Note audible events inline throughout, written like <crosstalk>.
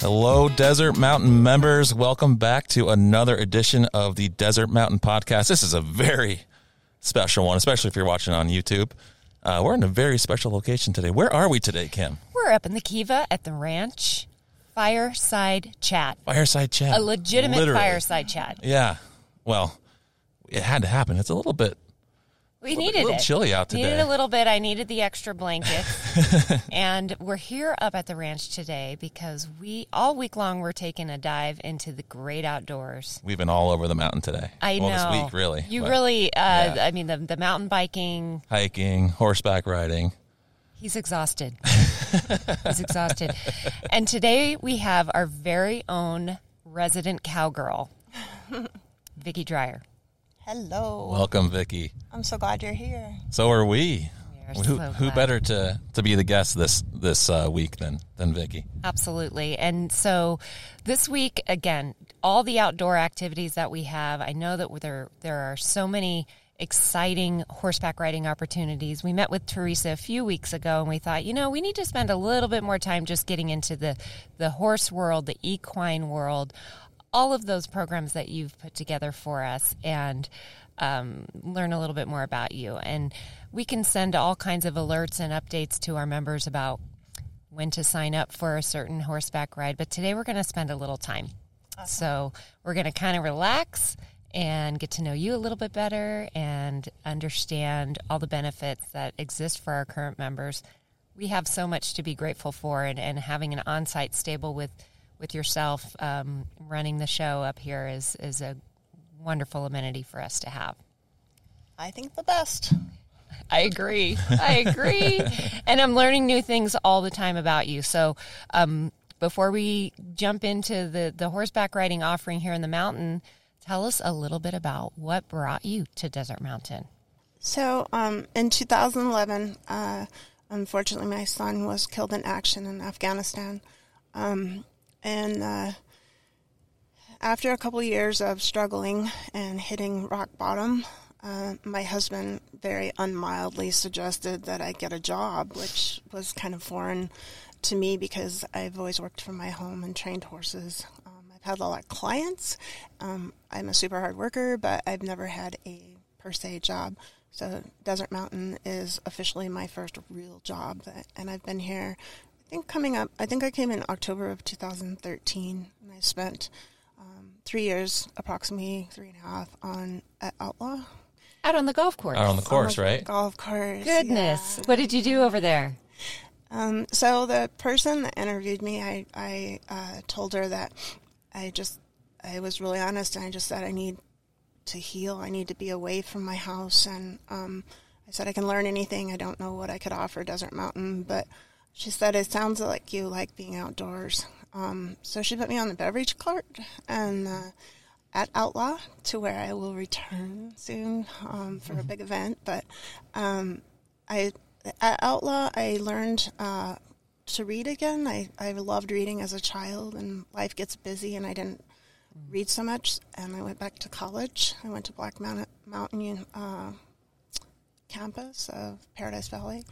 Hello, Desert Mountain members. Welcome back to another edition of the Desert Mountain Podcast. This is a very special one, especially if you're watching on YouTube. Uh, we're in a very special location today. Where are we today, Kim? We're up in the Kiva at the ranch. Fireside chat. Fireside chat. A legitimate Literally. fireside chat. Yeah. Well, it had to happen. It's a little bit. We Little bit- needed little it. chilly out Needed a little bit. I needed the extra blanket. <laughs> and we're here up at the ranch today because we all week long we're taking a dive into the great outdoors. We've been all over the mountain today. I well, know. this week, really. You But really uh yeah. I mean the the mountain biking, hiking, horseback riding. He's exhausted. <laughs> He's exhausted. And today we have our very own resident cowgirl, <laughs> Vicky Dreyer. Hello. Welcome, Vicky. I'm so glad you're here. So are we. We are who, so who better to, to be the guest this this uh, week than than Vicky? Absolutely. And so this week, again, all the outdoor activities that we have, I know that there, there are so many exciting horseback riding opportunities. We met with Teresa a few weeks ago and we thought, you know, we need to spend a little bit more time just getting into the, the horse world, the equine world, all of those programs that you've put together for us and um, learn a little bit more about you. And we can send all kinds of alerts and updates to our members about when to sign up for a certain horseback ride. But today we're going to spend a little time. So we're going to kind of relax and get to know you a little bit better and understand all the benefits that exist for our current members. We have so much to be grateful for, and, and having an on site stable with, with yourself um, running the show up here is, is a wonderful amenity for us to have. I think the best. I agree. I agree. <laughs> and I'm learning new things all the time about you. So, um, before we jump into the, the horseback riding offering here in the mountain, tell us a little bit about what brought you to Desert Mountain. So, um, in 2011, uh, unfortunately, my son was killed in action in Afghanistan. Um, and uh, after a couple years of struggling and hitting rock bottom, uh, my husband very unmildly suggested that I get a job, which was kind of foreign to me because I've always worked from my home and trained horses. Um, I've had a lot of clients. Um, I'm a super hard worker, but I've never had a per se job. So Desert Mountain is officially my first real job, and I've been here. I think coming up. I think I came in October of 2013, and I spent um, three years, approximately three and a half, on at Outlaw. Out on the golf course. Out on the course, On the right? Golf course. Goodness. yeah. What did you do over there? Um, so the person that interviewed me, I, I uh, told her that I just, I was really honest, and I just said I need to heal. I need to be away from my house, and um, I said I can learn anything. I don't know what I could offer Desert Mountain, but she said it sounds like you like being outdoors. Um, so she put me on the beverage cart and uh, at Outlaw to where I will return soon um, for a big event. But um, I at Outlaw I learned uh, to read again. I, I loved reading as a child, and life gets busy, and I didn't read so much. And I went back to college. I went to Black Mountain, Mountain uh, campus of Paradise Valley.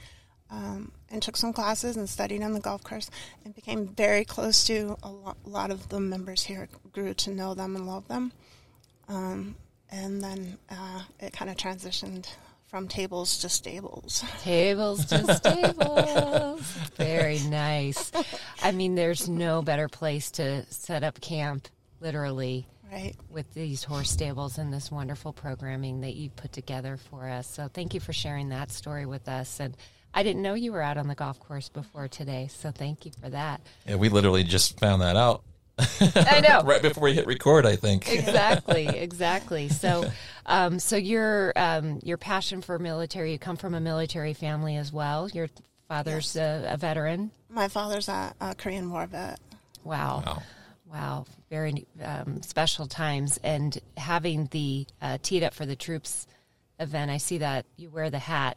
Um, and took some classes and studied on the golf course and became very close to a lot, a lot of the members here. Grew to know them and love them. Um, and then uh, it kind of transitioned from tables to stables. <laughs> Tables to stables. Very nice. I mean, there's no better place to set up camp, literally, Right. with these horse stables and this wonderful programming that you put together for us. So thank you for sharing that story with us. And I didn't know you were out on the golf course before today, so thank you for that. Yeah, we literally just found that out I <laughs> know. right before we hit record. I think. exactly, <laughs> exactly. So, <laughs> um, so your um, your passion for military, you come from a military family as well. Your father's a, a veteran. My father's a, a Korean War vet. Wow. Wow. Wow, very um, special times. And having the uh, teed up for the troops event, I see that you wear the hat.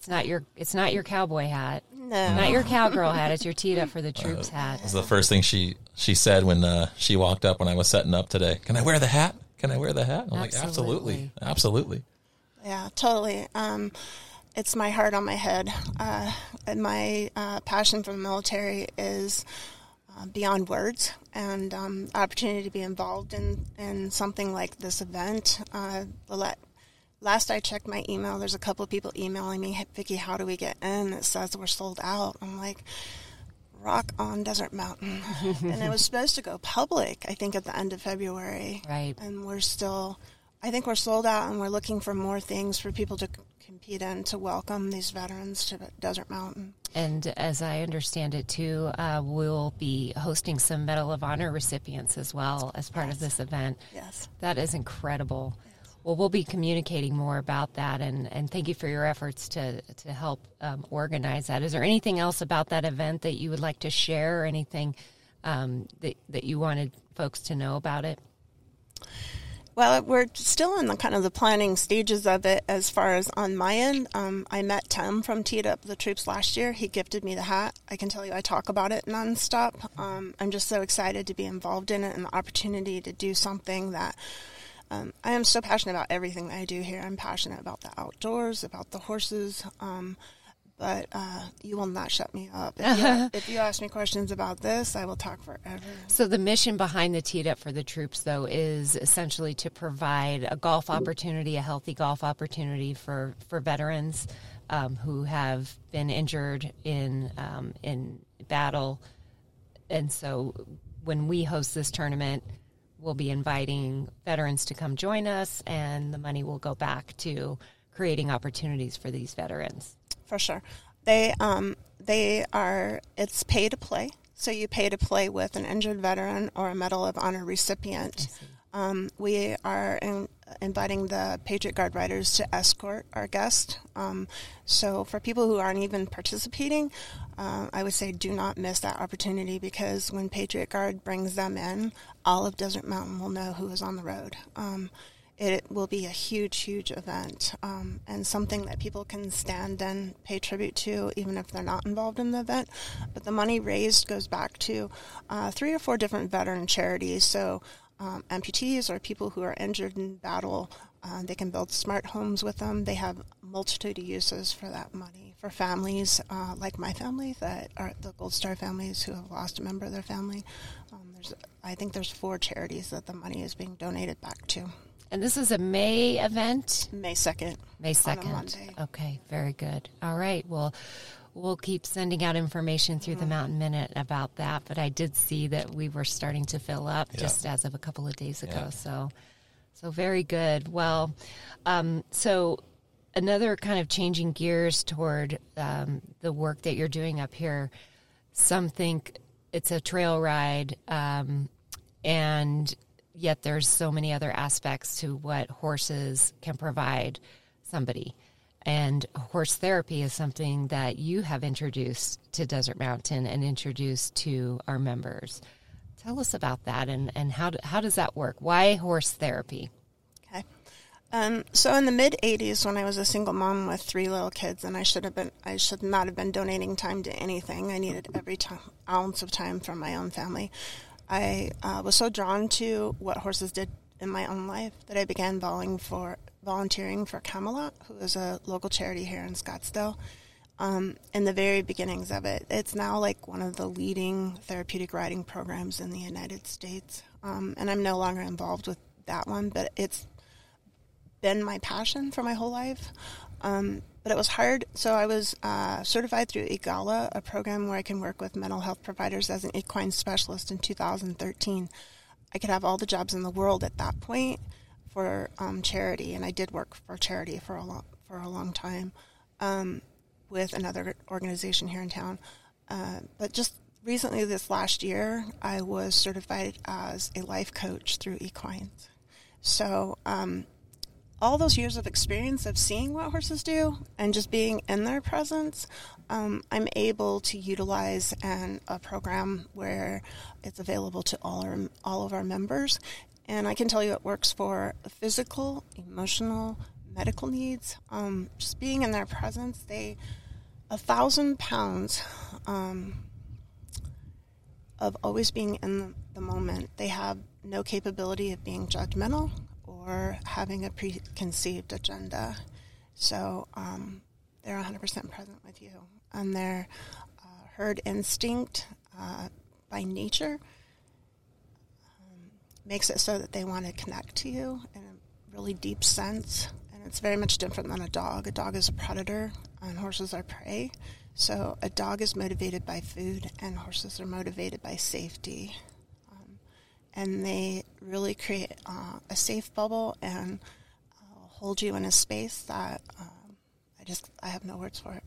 It's not your it's not your cowboy hat, No. not your cowgirl hat. It's your teed up for the troops hat. That was the first thing she she said when uh, she walked up when I was setting up today. Can I wear the hat? Can I wear the hat? I'm like, absolutely, absolutely. Yeah, totally. Um, it's my heart on my head. Uh, and my uh, passion for the military is uh, beyond words, and um, opportunity to be involved in, in something like this event. Uh, the last I checked my email, there's a couple of people emailing me, hey, Vicki, how do we get in? It says we're sold out. I'm like, rock on Desert Mountain. <laughs> and it was supposed to go public, I think, at the end of February. Right. And we're still, I think we're sold out and we're looking for more things for people to compete in to welcome these veterans to Desert Mountain. And as I understand it too, uh, we'll be hosting some Medal of Honor recipients as well as part yes. of this event. Yes. That is incredible. Well, we'll be communicating more about that, and, and thank you for your efforts to, to help um, organize that. Is there anything else about that event that you would like to share, or anything um, that, that you wanted folks to know about it? Well, we're still in the kind of the planning stages of it as far as on my end. Um, I met Tim from Teed Up the Troops last year. He gifted me the hat. I can tell you I talk about it nonstop. Um, I'm just so excited to be involved in it and the opportunity to do something that um, I am so passionate about everything that I do here. I'm passionate about the outdoors, about the horses, um, but uh, you will not shut me up. If you, <laughs> if you, ask me questions about this, I will talk forever. So, the mission behind the Teed Up for the Troops, though, is essentially to provide a golf opportunity, a healthy golf opportunity for, for veterans um, who have been injured in, um, in battle. And so, when we host this tournament, we'll be inviting veterans to come join us, and the money will go back to creating opportunities for these veterans. For sure, they um, they are. It's pay to play, so you pay to play with an injured veteran or a Medal of Honor recipient. Um, we are in, inviting the Patriot Guard riders to escort our guest. Um, so for people who aren't even participating, uh, I would say do not miss that opportunity because when Patriot Guard brings them in, all of Desert Mountain will know who is on the road. Um, it will be a huge, huge event um, and something that people can stand and pay tribute to, even if they're not involved in the event. But the money raised goes back to uh, three or four different veteran charities. So um, amputees or people who are injured in battle. Uh, they can build smart homes with them. They have multitude of uses for that money. For families uh, like my family, that are the Gold Star families who have lost a member of their family, um, there's I think there's four charities that the money is being donated back to. And this is a May event. May second. May second. Okay, very good. All right. Well, we'll keep sending out information through the Mountain Minute about that. But I did see that we were starting to fill up yeah. just as of a couple of days ago. Yeah. So, so very good. Well, um, so another kind of changing gears toward um, the work that you're doing up here. Some think it's a trail ride, um, and yet there's so many other aspects to what horses can provide somebody. And horse therapy is something that you have introduced to Desert Mountain and introduced to our members. Tell us about that and, and how, do, how does that work? Why horse therapy? Okay. Um, so in the mid 80s, when I was a single mom with three little kids, and I should have been, I should not have been donating time to anything. I needed every t- ounce of time from my own family. I uh, was so drawn to what horses did in my own life that I began volunteering for volunteering for Camelot, who is a local charity here in Scottsdale. Um, in the very beginnings of it, it's now like one of the leading therapeutic riding programs in the United States. Um, and I'm no longer involved with that one, but it's been my passion for my whole life. Um, but it was hard. So I was uh, certified through EAGALA, a program where I can work with mental health providers as an equine specialist in 2013. I could have all the jobs in the world at that point for um, charity, and I did work for charity for a long for a long time um, with another organization here in town. Uh, but just recently, this last year, I was certified as a life coach through Equines. So um, all those years of experience of seeing what horses do and just being in their presence, um, I'm able to utilize an, a program where it's available to all our all of our members, and I can tell you it works for physical, emotional, medical needs. Um, just being in their presence, they, a thousand pounds um, of always being in the moment. They have no capability of being judgmental or having a preconceived agenda. So um, they're 100% present with you. And their uh, herd instinct, uh, by nature makes it so that they want to connect to you in a really deep sense. And it's very much different than a dog. A dog is a predator, and horses are prey. So a dog is motivated by food, and horses are motivated by safety. Um, and they really create uh, a safe bubble and uh, hold you in a space that um, I just I have no words for it.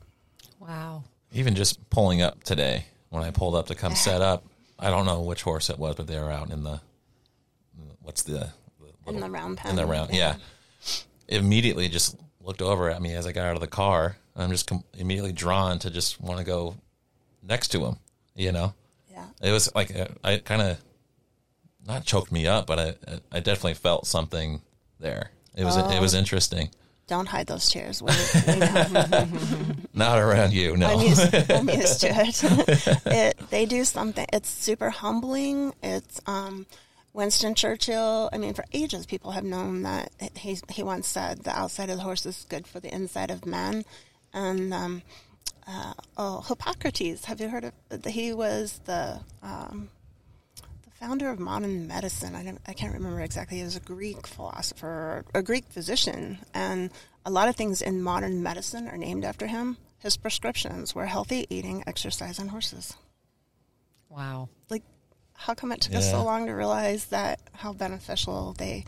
Wow. Even just pulling up today, when I pulled up to come <laughs> set up, I don't know which horse it was, but they were out in the what's the, the In the round pen. in the round, yeah. Immediately just looked over at me as I got out of the car. I'm just com- immediately drawn to just want to go next to him. You know, Yeah. it was like uh, I kind of not choked me up, but I I definitely felt something there. It was it was interesting. Don't hide those tears. We, we know. Not around you, no. I'm used, I'm used to it. <laughs> it. They do something. It's super humbling. It's um, Winston Churchill. I mean, for ages, people have known that he he once said the outside of the horse is good for the inside of man, and um, uh, oh, Hippocrates. Have you heard of? He was the um, the founder of modern medicine. I, I can't remember exactly. He was a Greek philosopher, a Greek physician, and a lot of things in modern medicine are named after him. His prescriptions were healthy eating, exercise, and horses. Wow. Like, how come it took us so long to realize that how beneficial they?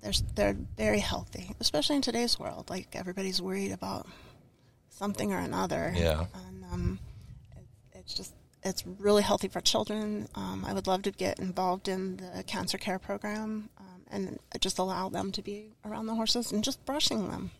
They're they're very healthy, especially in today's world. Like everybody's worried about something or another. Yeah. and um, it, it's just it's really healthy for children. Um, I would love to get involved in the cancer care program um, and just allow them to be around the horses and just brushing them.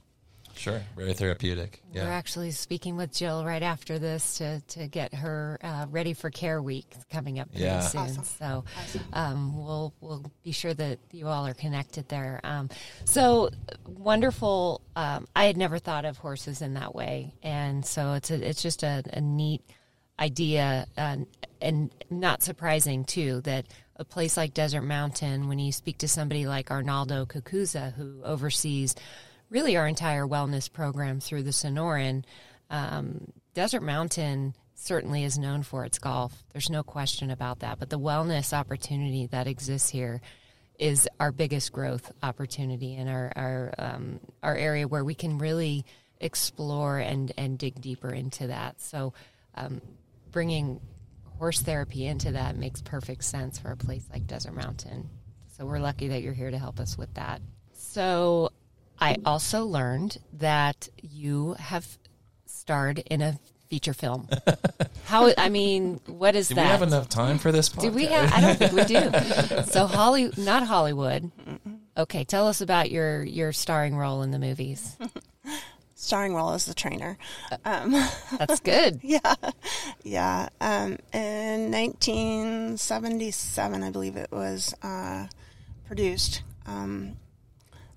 Sure, very therapeutic. We're actually speaking with Jill right after this to, to get her uh, ready for Care Week coming up pretty Yeah. soon. Awesome. So um, we'll we'll be sure that you all are connected there. Um, so wonderful! Um, I had never thought of horses in that way, and so it's a, it's just a, a neat idea, uh, and not surprising too that a place like Desert Mountain, when you speak to somebody like Arnaldo Cucuza, who oversees really our entire wellness program through the Sonoran, um, Desert Mountain certainly is known for its golf. There's no question about that. But the wellness opportunity that exists here is our biggest growth opportunity in our our um, our area where we can really explore and and dig deeper into that. So, um, bringing horse therapy into that makes perfect sense for a place like Desert Mountain. So we're lucky that you're here to help us with that. So I also learned that you have starred in a feature film. <laughs> How? I mean, what is do that? we have enough time for this? Podcast? Do we have? I don't think we do. <laughs> So Holly, not Hollywood. Okay, tell us about your your starring role in the movies. <laughs> Starring role as the trainer. Um, That's good. yeah, yeah. Um, in 1977, I believe it was uh, produced. Um,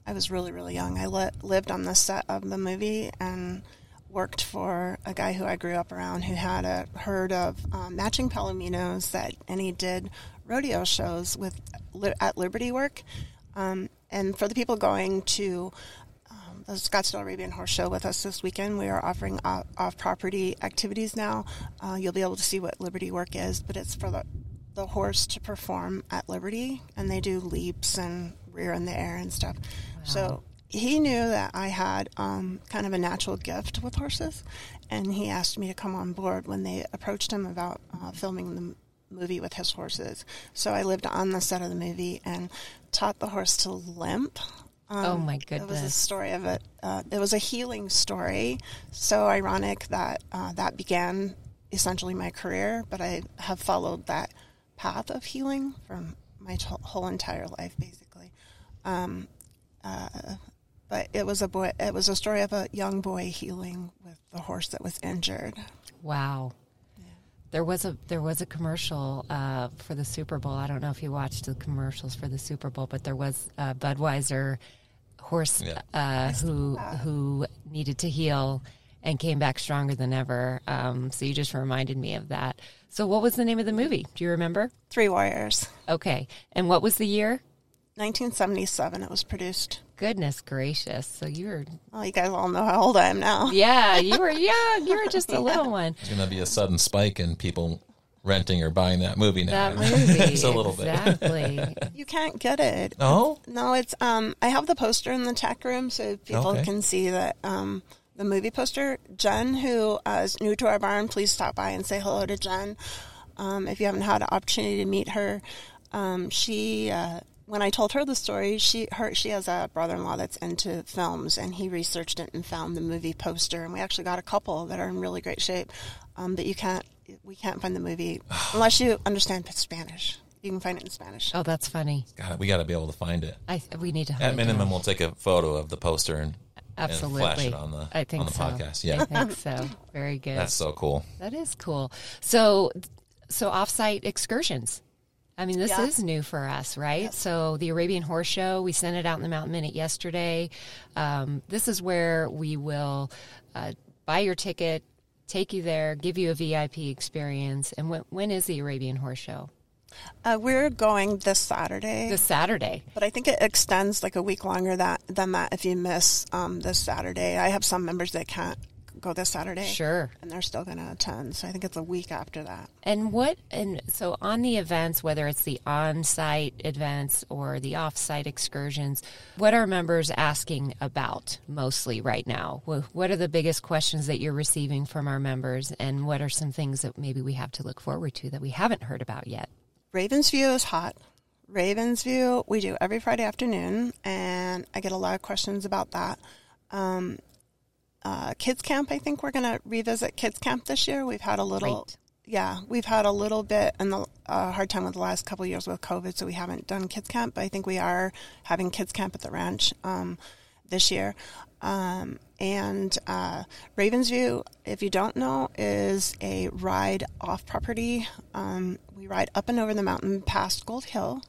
I was really, really young. I li- lived on the set of the movie and worked for a guy who I grew up around who had a herd of um, matching palominos that, and he did rodeo shows with at Liberty Work. Um, and for the people going to um, the Scottsdale Arabian Horse Show with us this weekend. We are offering off, off-property activities now. Uh, you'll be able to see what Liberty Work is, but it's for the the horse to perform at Liberty, and they do leaps and rear in the air and stuff. So he knew that I had um, kind of a natural gift with horses, and he asked me to come on board when they approached him about uh, filming the movie with his horses. So I lived on the set of the movie and taught the horse to limp. Um, Oh, my goodness! It was a story of it. Uh, it was a healing story. So ironic that uh, that began essentially my career, but I have followed that path of healing for my t- whole entire life, basically. Um, uh, but it was a boy. It was a story of a young boy healing with the horse that was injured. Wow. There was a there was a commercial uh, for the Super Bowl. I don't know if you watched the commercials for the Super Bowl, but there was a Budweiser horse Yeah. uh, who who needed to heal and came back stronger than ever. Um, so you just reminded me of that. So what was the name of the movie? Do you remember? Three Warriors, Okay, and what was the year? 1977. It was produced. Goodness gracious! So you were Well, you guys all know how old I am now. <laughs> yeah, you were <laughs> young. You were just a little one. It's going to be a sudden spike in people renting or buying that movie now. That movie. <laughs> Just a little bit. exactly. You can't get it. Oh, No, it's um. I have the poster in the tech room so people Okay. can see that um the movie poster. Jen, who uh, is new to our barn, please stop by and say hello to Jen. Um, if you haven't had an opportunity to meet her, um, she uh, when I told her the story, she her she has a brother-in-law that's into films, and he researched it and found the movie poster, and we actually got a couple that are in really great shape. Um, but you can't we can't find the movie <sighs> unless you understand Spanish. You can find it in Spanish. Oh, that's funny. God, we got to be able to find it. I we need to hunt At minimum, down. we'll take a photo of the poster and, Absolutely. and flash it on the I think on the so. podcast. Yeah, I think so. Very good. that's so cool. That is cool. So, so offsite excursions. I mean, this Yeah. is new for us, right? So, the Arabian Horse Show, we sent it out in the Mountain Minute yesterday. Um, this is where we will uh, buy your ticket, take you there, give you a VIP experience. And when, when is the Arabian Horse Show? Uh, we're going this Saturday, This Saturday. but I think it extends like a week longer that than that if you miss um, this Saturday. I have some members that can't go this Saturday, Sure. and they're still going to attend. So I think it's a week after that. And what, and so on the events, whether it's the on site events or the off site excursions, what are members asking about mostly right now? What are the biggest questions that you're receiving from our members? And what are some things that maybe we have to look forward to that we haven't heard about yet? Ravensview is hot. Ravensview, we do every Friday afternoon, and I get a lot of questions about that. Um, uh, kids camp, I think we're going to revisit kids camp this year. We've had a little, yeah, we've had a little bit in the uh, hard time with the last couple years with COVID, so we haven't done kids camp. But I think we are having kids camp at the ranch um, this year. Um, and uh, Ravensview, if you don't know, is a ride off property. Um, we ride up and over the mountain past Gold Hill.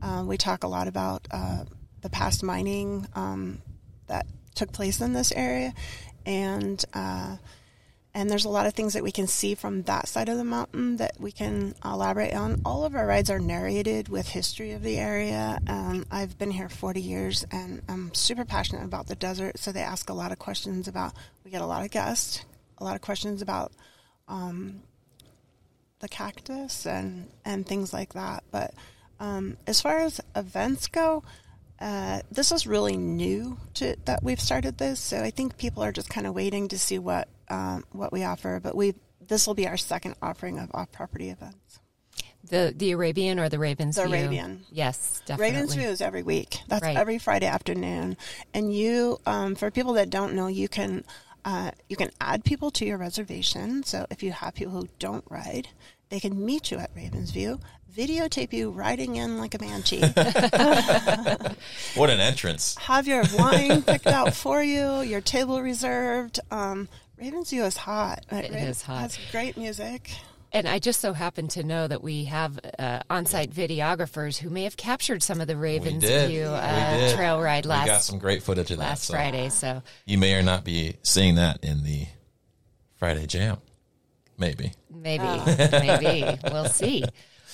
Uh, we talk a lot about uh, the past mining um, that took place in this area, and uh, and there's a lot of things that we can see from that side of the mountain that we can elaborate on. All of our rides are narrated with history of the area. Um, I've been here 40 years, and I'm super passionate about the desert. So they ask a lot of questions about. We get a lot of guests, a lot of questions about um, the cactus and and things like that. But um, as far as events go, uh, this is really new to that we've started this. So I think people are just kind of waiting to see what um, what we offer. But we this will be our second offering of off property events. The the Arabian or the Ravens? The View? Arabian. Yes, definitely. Ravensview is every week. That's Right. every Friday afternoon. And you, um, for people that don't know, you can uh, you can add people to your reservation. So if you have people who don't ride, they can meet you at Ravensview, videotape you riding in like a banshee, <laughs> What an entrance! have your wine picked out for you, your table reserved. Um, Ravensview is hot. It is hot. Has great music. And I just so happen to know that we have uh, on-site videographers who may have captured some of the Ravens did. View uh, trail ride We got last some great footage of that. last so Friday. So You may or not be seeing that in the Friday Jam. Maybe. maybe, Oh. maybe <laughs> we'll see.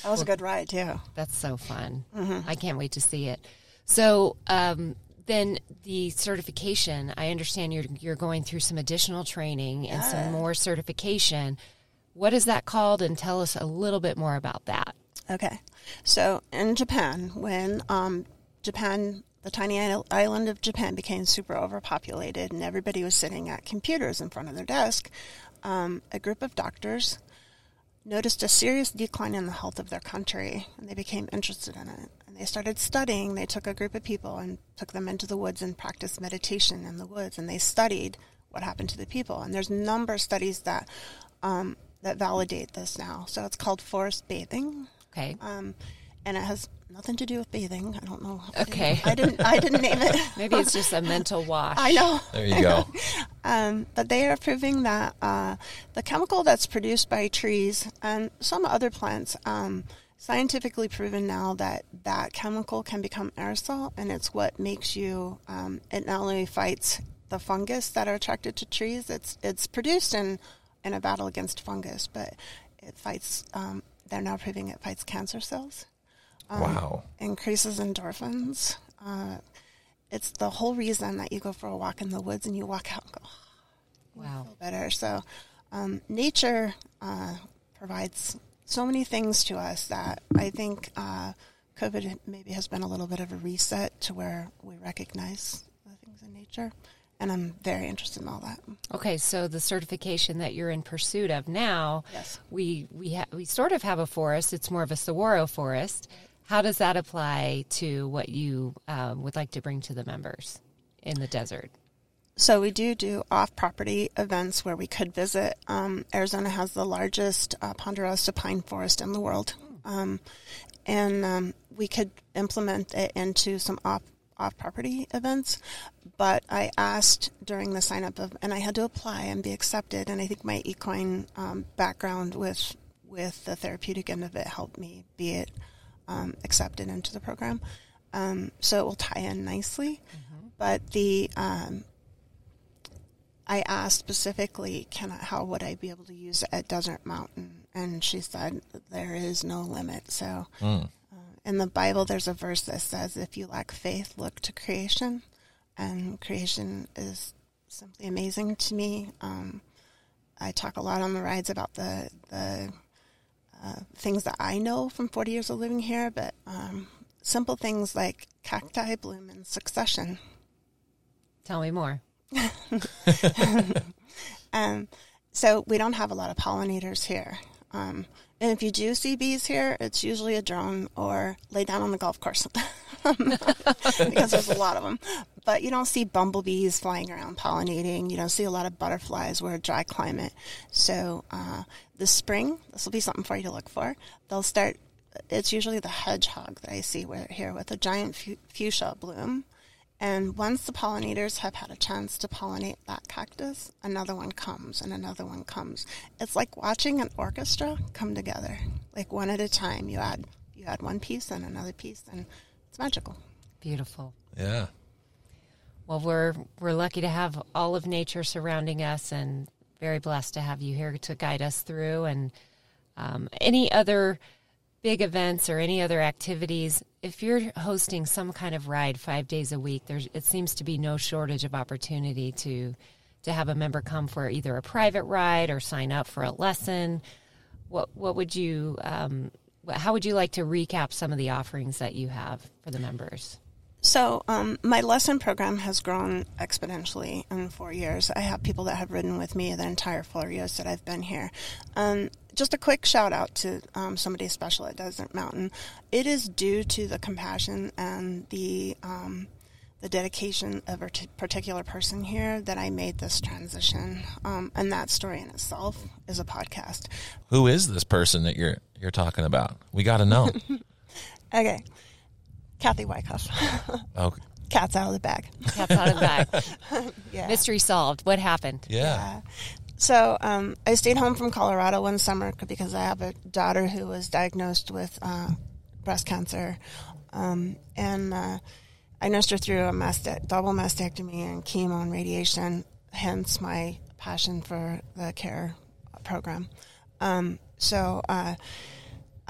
That was a good ride too. That's so fun. Mm-hmm. I can't wait to see it. So um, then the certification. I understand you're you're going through some additional training and some more certification. What is that called? And tell us a little bit more about that. Okay. So in Japan, when um, Japan, the tiny island of Japan became super overpopulated and everybody was sitting at computers in front of their desk, um, a group of doctors noticed a serious decline in the health of their country and they became interested in it. And they started studying. They took a group of people and took them into the woods and practiced meditation in the woods and they studied what happened to the people. And there's a number of studies that um, that validate this now. So it's called forest bathing Okay. um, and it has nothing to do with bathing. I don't know. Okay. I didn't. I didn't name it. <laughs> Maybe it's just a mental <laughs> wash. I know. There you go. <laughs> Um, but they are proving that uh, the chemical that's produced by trees and some other plants, um, scientifically proven now that that chemical can become aerosol, and it's what makes you. Um, it not only fights the fungus that are attracted to trees. It's it's produced in in a battle against fungus, but it fights. Um, they're now proving it fights cancer cells. Um, wow. increases endorphins. Uh, it's the whole reason that you go for a walk in the woods and you walk out and go, Wow. feel better. So, um, nature uh, provides so many things to us that I think uh, COVID maybe has been a little bit of a reset to where we recognize the things in nature. And I'm very interested in all that. Okay, so the certification that you're in pursuit of now, Yes. we we ha- we sort of have a forest. It's more of a saguaro forest. How does that apply to what you um, would like to bring to the members in the desert? So we do do off-property events where we could visit. Um, Arizona has the largest uh, ponderosa pine forest in the world, um, and um, we could implement it into some off off-property events. But I asked during the sign-up of, and I had to apply and be accepted. And I think my equine um, background with with the therapeutic end of it helped me be it um, accepted into the program. Um, so it will tie in nicely. But the um, I asked specifically, can I, how would I be able to use it at Desert Mountain? And she said, there is no limit. So uh, in the Bible, there's a verse that says, if you lack faith, look to creation. And creation is simply amazing to me. Um, I talk a lot on the rides about the, the uh, things that I know from 40 years of living here, but um, simple things like cacti bloom in succession. Tell me more. <laughs> Um, so we don't have a lot of pollinators here. Um, and if you do see bees here, it's usually a drone or lay down on the golf course <laughs> because there's a lot of them. But you don't see bumblebees flying around pollinating. You don't see a lot of butterflies. We're a dry climate. So uh, this spring, this will be something for you to look for. They'll start. It's usually the hedgehog that I see here with a giant fu- fuchsia bloom. And once the pollinators have had a chance to pollinate that cactus, another one comes and another one comes. It's like watching an orchestra come together, like one at a time. You add you add one piece and another piece, and it's magical. Beautiful. Yeah. Well, we're we're lucky to have all of nature surrounding us, and very blessed to have you here to guide us through. And um, any other big events or any other activities, if you're hosting some kind of ride five days a week, there's it seems to be no shortage of opportunity to to have a member come for either a private ride or sign up for a lesson. What what would you um, how would you like to recap some of the offerings that you have for the members? So um, my lesson program has grown exponentially in four years. I have people that have ridden with me the entire four years that I've been here. Um, just a quick shout out to um, somebody special at Desert Mountain. It is due to the compassion and the um, the dedication of a t- particular person here that I made this transition. Um, and that story in itself is a podcast. Who is this person that you're you're talking about? We got to know. <laughs> Okay, Kathy Wyckoff. <laughs> oh, Cat's out of the bag. Cat's out of the bag. <laughs> Yeah. Mystery solved. What happened? yeah. So um, I stayed home from Colorado one summer because I have a daughter who was diagnosed with uh, breast cancer, um, and uh, I nursed her through a maste- double mastectomy and chemo and radiation. Hence my passion for the care program. Um, so uh,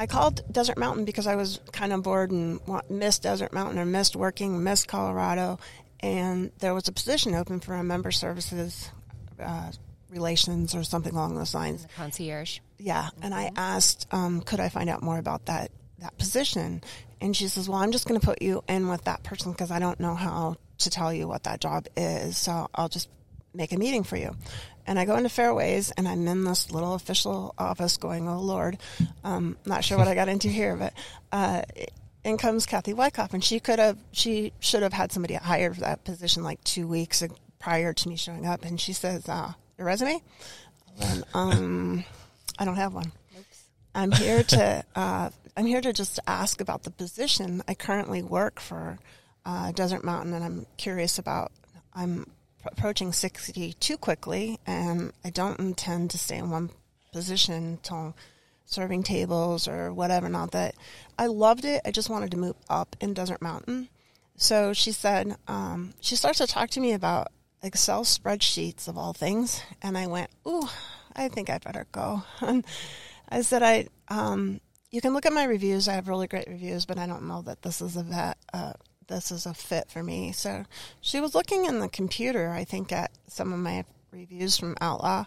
I called Desert Mountain because I was kind of bored and missed Desert Mountain or missed working, missed Colorado, and there was a position open for a member services. Uh, relations or something along those lines. Concierge. yeah. And i asked um, could i find out more about that that position? And she says well i'm just going to put you in with that person because i don't know how to tell you what that job is. So i'll just make a meeting for you and i go into fairways and i'm in this little official office going oh lord um, not sure what i got into here but uh, in comes kathy wyckoff and she could have she should have had somebody hired for that position like two weeks prior to me showing up and she says uh, your resume and, um, I don't have one. I'm here to uh, I'm here to just ask about the position. I currently work for uh, Desert Mountain, and I'm curious about. I'm approaching 60 too quickly, and I don't intend to stay in one position serving tables or whatever. Not that I loved it. I just wanted to move up in Desert Mountain. So she said, um, she starts to talk to me about Excel spreadsheets of all things, and I went, "Ooh, I think I better go." And <laughs> I said, "I, um, you can look at my reviews. I have really great reviews, but I don't know that this is a vet, uh, this is a fit for me." So she was looking in the computer, I think, at some of my reviews from Outlaw,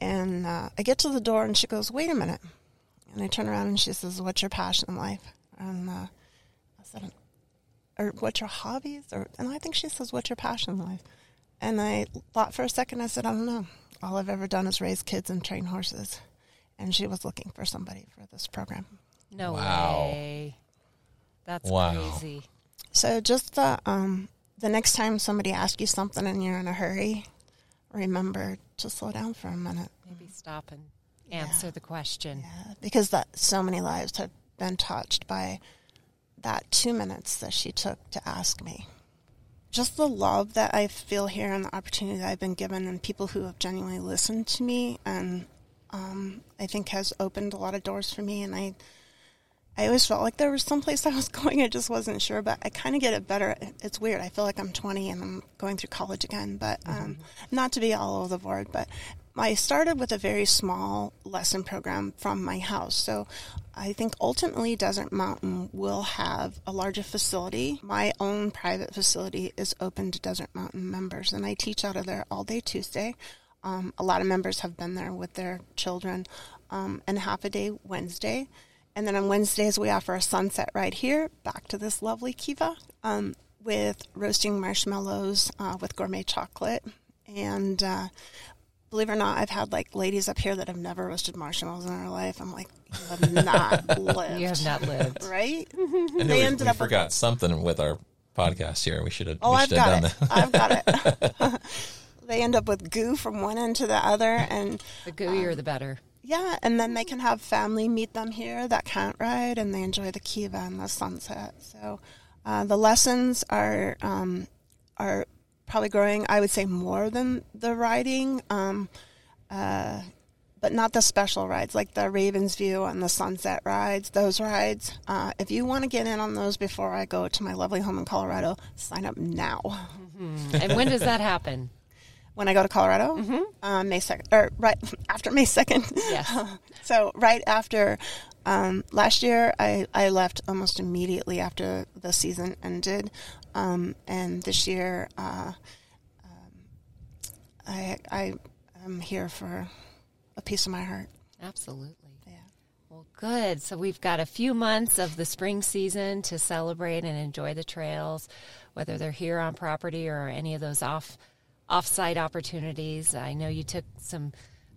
and uh, I get to the door, and she goes, "Wait a minute." And I turn around and she says, "What's your passion in life?" And uh, I said, "Or what's your hobbies?" Or and I think she says, "What's your passion in life?" And I thought for a second. I said, "I don't know. All I've ever done is raise kids and train horses." And she was looking for somebody for this program. No Wow. way. That's Wow. crazy. So just the um, the next time somebody asks you something and you're in a hurry, remember to slow down for a minute. Maybe stop and answer the question. Yeah, because that so many lives have been touched by that two minutes that she took to ask me. Just the love that I feel here and the opportunity that I've been given, and people who have genuinely listened to me, and um, I think has opened a lot of doors for me. And I, I always felt like there was some place <laughs> I was going. I just wasn't sure, but I kind of get it better. It's weird. I feel like I'm 20 and I'm going through college again, but um, not to be all over the board. But I started with a very small lesson program from my house. So I think ultimately Desert Mountain will have a larger facility. My own private facility is open to Desert Mountain members, and I teach out of there all day Tuesday. Um, a lot of members have been there with their children, um, and half a day Wednesday. And then on Wednesdays, we offer a sunset right here, back to this lovely kiva, um, with roasting marshmallows uh, with gourmet chocolate. And uh, believe it or not, I've had like ladies up here that have never roasted marshmallows in their life. I'm like, you have not <laughs> lived. You have not lived. Right? <laughs> I knew They we, ended we up with- forgot something with our podcast here. We should have. Oh, we I've should have got done it. that. I've got it. <laughs> they end up with goo from one end to the other. And The gooier, the better. Yeah, and then they can have family meet them here that can't ride, and they enjoy the kiva and the sunset. So uh, the lessons are um, are probably growing. I would say more than the riding, um, uh, but not the special rides like the Ravens View and the Sunset rides. Those rides, uh, if you want to get in on those before I go to my lovely home in Colorado, sign up now. <laughs> And when does that happen? When I go to Colorado, uh, May second, or right <laughs> after May second. Yes. <laughs> So right after um, last year, I, I left almost immediately after the season ended, um, and this year uh, um, I I am here for a piece of my heart. Absolutely. Yeah. Well, good. So we've got a few months of the spring season to celebrate and enjoy the trails, whether they're here on property or any of those off off-site opportunities. I know you took some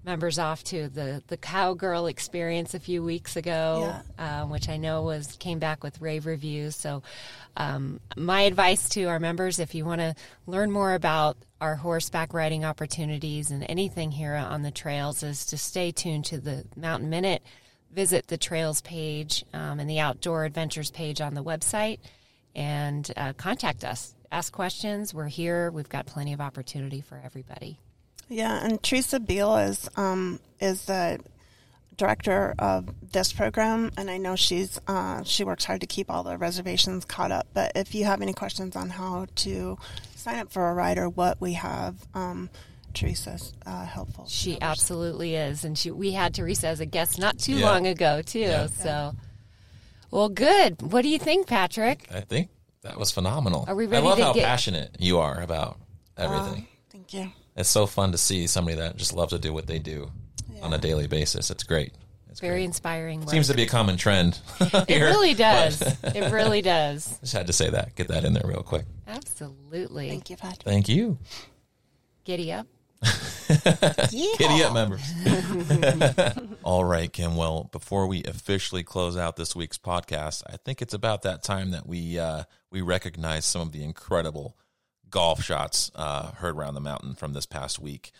members off to the the cowgirl experience a few weeks ago, um, which I know was came back with rave reviews. So, um, my advice to our members, if you want to learn more about our horseback riding opportunities and anything here on the trails, is to stay tuned to the Mountain Minute. Visit the trails page um, and the outdoor adventures page on the website, and uh, contact us. Ask questions. We're here. We've got plenty of opportunity for everybody. Yeah, and Teresa Beal is um, is the director of this program, and I know she's uh, she works hard to keep all the reservations caught up. But if you have any questions on how to sign up for a ride or what we have, um, Teresa's uh, helpful. She absolutely is, and she we had Teresa as a guest not too Yeah. long ago too. Yeah. So, well, good. What do you think, Patrick? I think that was phenomenal. Are we I love to how get- passionate you are about oh, everything. Thank you. it's so fun to see somebody that just loves to do what they do on a daily basis. It's great. It's Very great. inspiring. Work. Seems to be a common trend. <laughs> it here, really but- does. <laughs> it really does. Just had to say that. Get that in there real quick. Absolutely. Thank you, Pat. Thank you. Giddy up. <laughs> Giddy up members. <laughs> All right, Kim. Well, before we officially close out this week's podcast, I think it's about that time that we uh, we recognize some of the incredible golf shots uh, heard around the mountain from this past week.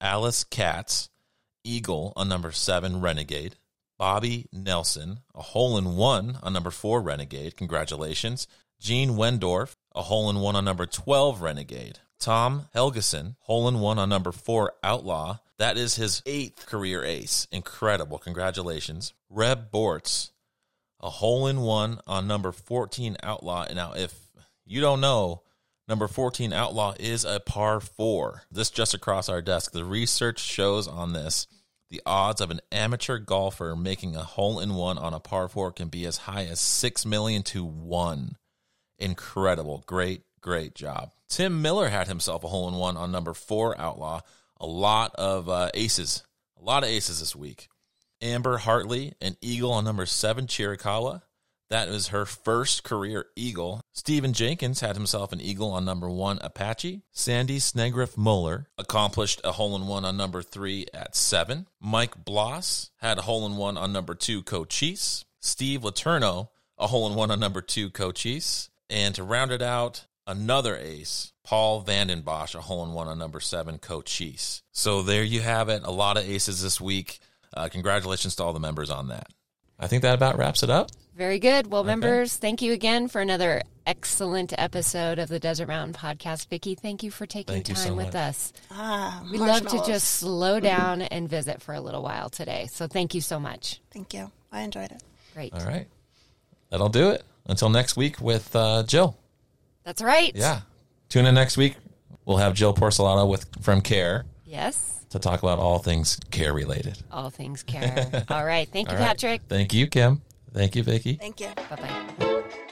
Alice Katz, Eagle on number seven, Renegade. Bobby Nelson, a hole in one on number four, Renegade. Congratulations. Gene Wendorf, a hole in one on number 12, Renegade. Tom Helgeson, hole in one on number four, Outlaw. That is his eighth career ace. Incredible. Congratulations. Reb Bortz, a hole in one on number 14, Outlaw. And now, if you don't know, number 14, Outlaw is a par four. This just across our desk. The research shows on this the odds of an amateur golfer making a hole in one on a par four can be as high as 6 million to 1. Incredible. Great, great job. Tim Miller had himself a hole in one on number four, Outlaw. A lot of uh, aces. A lot of aces this week. Amber Hartley, an Eagle on number seven, Chiricahua. That was her first career Eagle. Stephen Jenkins had himself an Eagle on number one, Apache. Sandy Snegriff Muller accomplished a hole in one on number three at seven. Mike Bloss had a hole in one on number two, Cochise. Steve Laterno, a hole in one on number two, Cochise. And to round it out, another ace, Paul Vandenbosch, a hole in one on number seven, Cochise. So there you have it. A lot of aces this week. Uh, congratulations to all the members on that. I think that about wraps it up. Very good. Well, members, thank you again for another excellent episode of the Desert Mountain Podcast. Vicki, thank you for taking Thank time so with much. us. Ah, We love to just slow down and visit for a little while today. So thank you so much. Thank you. I enjoyed it. Great. All right. That'll do it. Until next week with uh, Jill. That's right. Yeah. Tune in next week. We'll have Jill Porcelano with from Care Yes. to talk about all things care related. All things care. <laughs> All right. Thank you, All right. Patrick. Thank you, Kim. Thank you, Vicki. Thank you. Bye bye.